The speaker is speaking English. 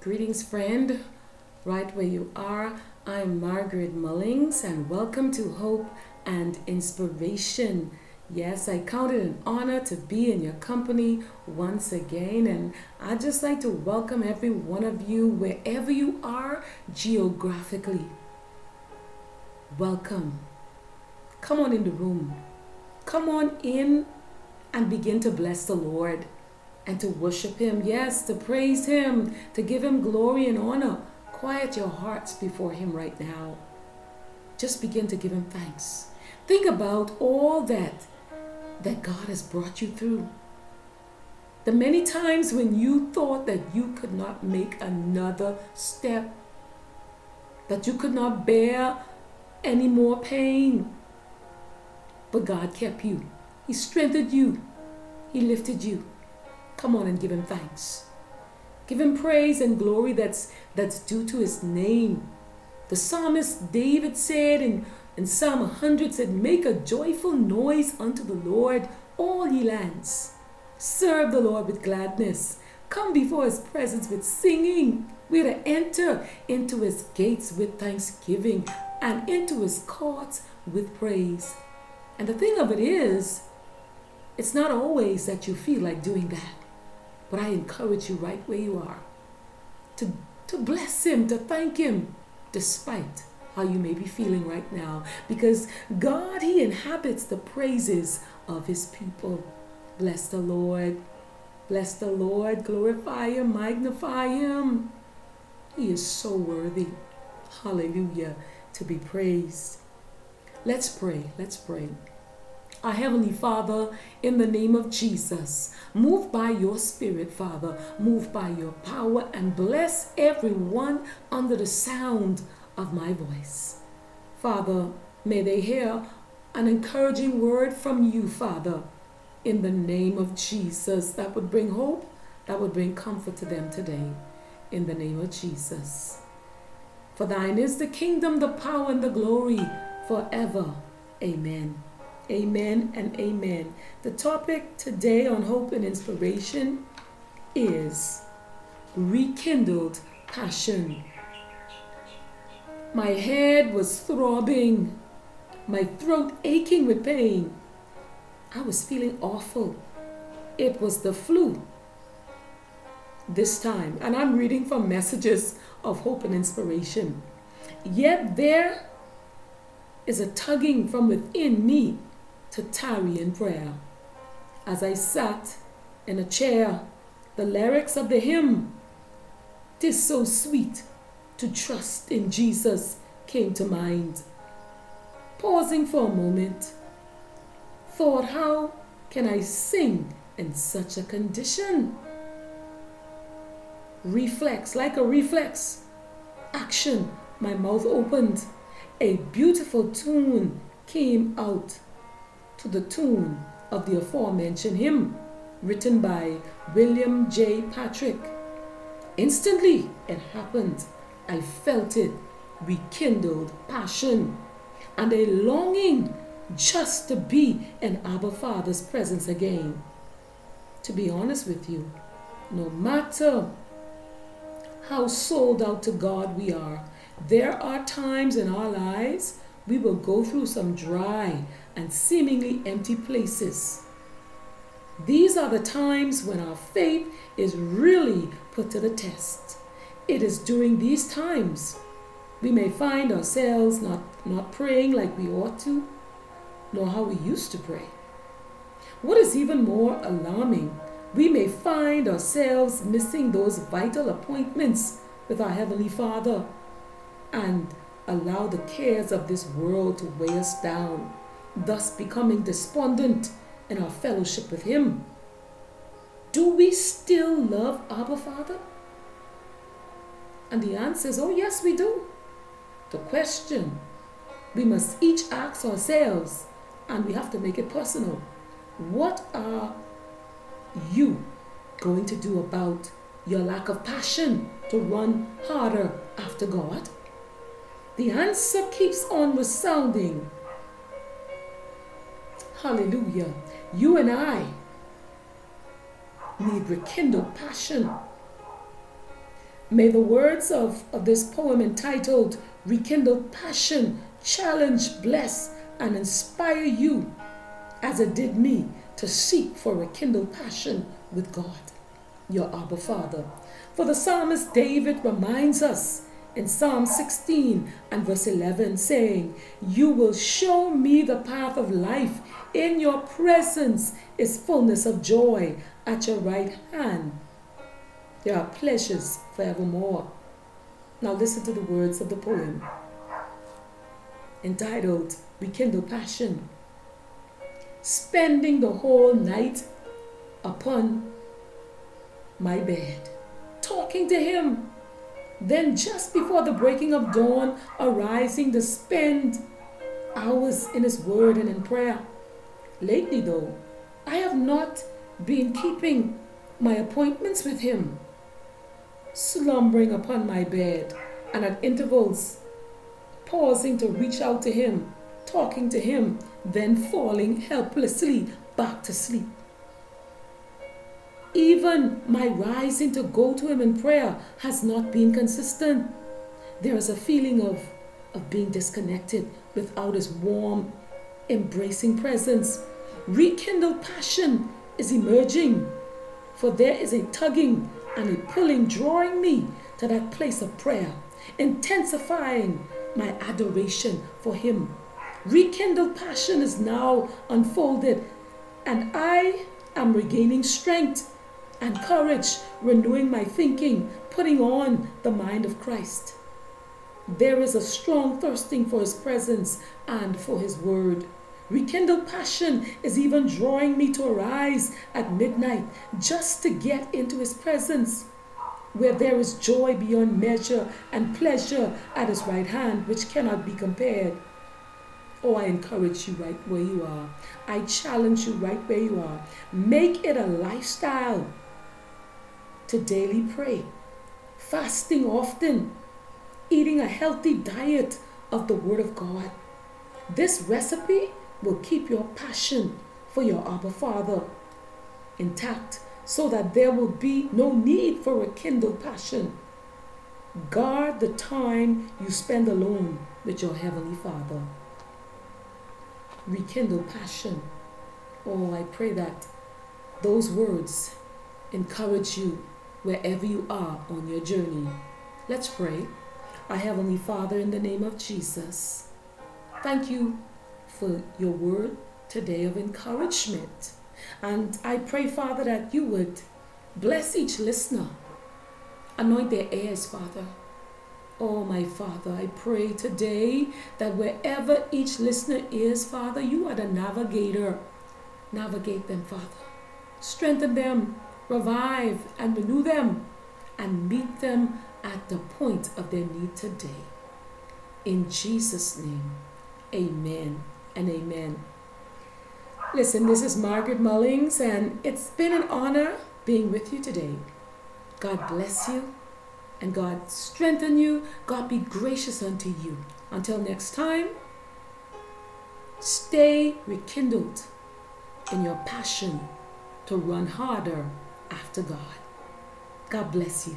Greetings, friend, right where you are. I'm Margaret Mullings, and welcome to Hope and Inspiration. Yes, I count it an honor to be in your company once again, and I'd just like to welcome every one of you wherever you are geographically. Welcome. Come on in the room. Come on in and begin to bless the Lord and to worship Him. Yes, to praise Him, to give Him glory and honor. Quiet your hearts before Him right now. Just begin to give Him thanks. Think about all that that God has brought you through. The many times when you thought that you could not make another step, that you could not bear any more pain, but God kept you. He strengthened you. He lifted you. Come on and give him thanks. Give him praise and glory that's that's due to his name. The psalmist David said in, in Psalm 100 said, Make a joyful noise unto the Lord, all ye lands. Serve the Lord with gladness. Come before his presence with singing. We're to enter into his gates with thanksgiving and into his courts with praise. And the thing of it is, it's not always that you feel like doing that. But I encourage you right where you are to, to bless Him, to thank Him, despite how you may be feeling right now. Because God, He inhabits the praises of His people. Bless the Lord. Bless the Lord. Glorify Him. Magnify Him. He is so worthy. Hallelujah. To be praised. Let's pray. Let's pray. Our Heavenly Father, in the name of Jesus, move by your Spirit, Father, move by your power, and bless everyone under the sound of my voice. Father, may they hear an encouraging word from you, Father, in the name of Jesus, that would bring hope, that would bring comfort to them today, in the name of Jesus. For thine is the kingdom, the power, and the glory forever. Amen. Amen and amen. The topic today on Hope and Inspiration is rekindled passion. My head was throbbing, my throat aching with pain. I was feeling awful. It was the flu this time, and I'm reading from messages of hope and inspiration. Yet there is a tugging from within me to tarry in prayer. As I sat in a chair, the lyrics of the hymn, Tis so sweet to trust in Jesus, came to mind. Pausing for a moment, thought, how can I sing in such a condition? Reflex, like a reflex, action, my mouth opened. A beautiful tune came out to the tune of the aforementioned hymn written by William J. Patrick. Instantly it happened. I felt it rekindled passion and a longing just to be in our Father's presence again. To be honest with you, no matter how sold out to God we are, there are times in our lives we will go through some dry and seemingly empty places. These are the times when our faith is really put to the test. It is during these times we may find ourselves not, not praying like we ought to, nor how we used to pray. What is even more alarming, we may find ourselves missing those vital appointments with our Heavenly Father and allow the cares of this world to weigh us down, thus becoming despondent in our fellowship with Him. Do we still love Abba Father? And the answer is, oh, yes, we do. The question we must each ask ourselves, and we have to make it personal what are you going to do about your lack of passion to run harder after God? The answer keeps on resounding. Hallelujah. You and I need rekindled passion. May the words of, of this poem entitled Rekindle Passion challenge, bless, and inspire you as it did me to seek for rekindled passion with God, your Abba Father. For the psalmist David reminds us in Psalm 16 and verse 11, saying, You will show me the path of life. In your presence is fullness of joy. At your right hand there are pleasures forevermore. Now listen to the words of the poem entitled Rekindle Passion. Spending the whole night upon my bed, talking to him. Then, just before the breaking of dawn, arising to spend hours in his word and in prayer. Lately, though, I have not been keeping my appointments with him, slumbering upon my bed and at intervals pausing to reach out to him, talking to him, then falling helplessly back to sleep. Even my rising to go to him in prayer has not been consistent. There is a feeling of, of being disconnected without his warm, embracing presence. Rekindled passion is emerging, for there is a tugging and a pulling, drawing me to that place of prayer, intensifying my adoration for Him. Rekindled passion is now unfolded, and I am regaining strength and courage, renewing my thinking, putting on the mind of Christ. There is a strong thirsting for His presence and for His word. Rekindled passion is even drawing me to arise at midnight just to get into His presence where there is joy beyond measure and pleasure at his right hand, which cannot be compared. Oh, I encourage you right where you are. I challenge you right where you are. Make it a lifestyle to daily pray, fasting often, eating a healthy diet of the Word of God. This recipe will keep your passion for your Abba Father intact so that there will be no need for a kindled passion. Guard the time you spend alone with your Heavenly Father. Rekindle passion. Oh, I pray that those words encourage you wherever you are on your journey. Let's pray. Our Heavenly Father, in the name of Jesus, thank you for your word today of encouragement. And I pray, Father, that you would bless each listener, anoint their ears, Father. Oh, my Father, I pray today that wherever each listener is, Father, you are the navigator. Navigate them, Father. Strengthen them, revive and renew them, and meet them at the point of their need today. In Jesus' name, amen and amen. Listen, this is Margaret Mullings, and it's been an honor being with you today. God bless you, and God strengthen you. God be gracious unto you. Until next time, stay rekindled in your passion to run harder after God. God bless you.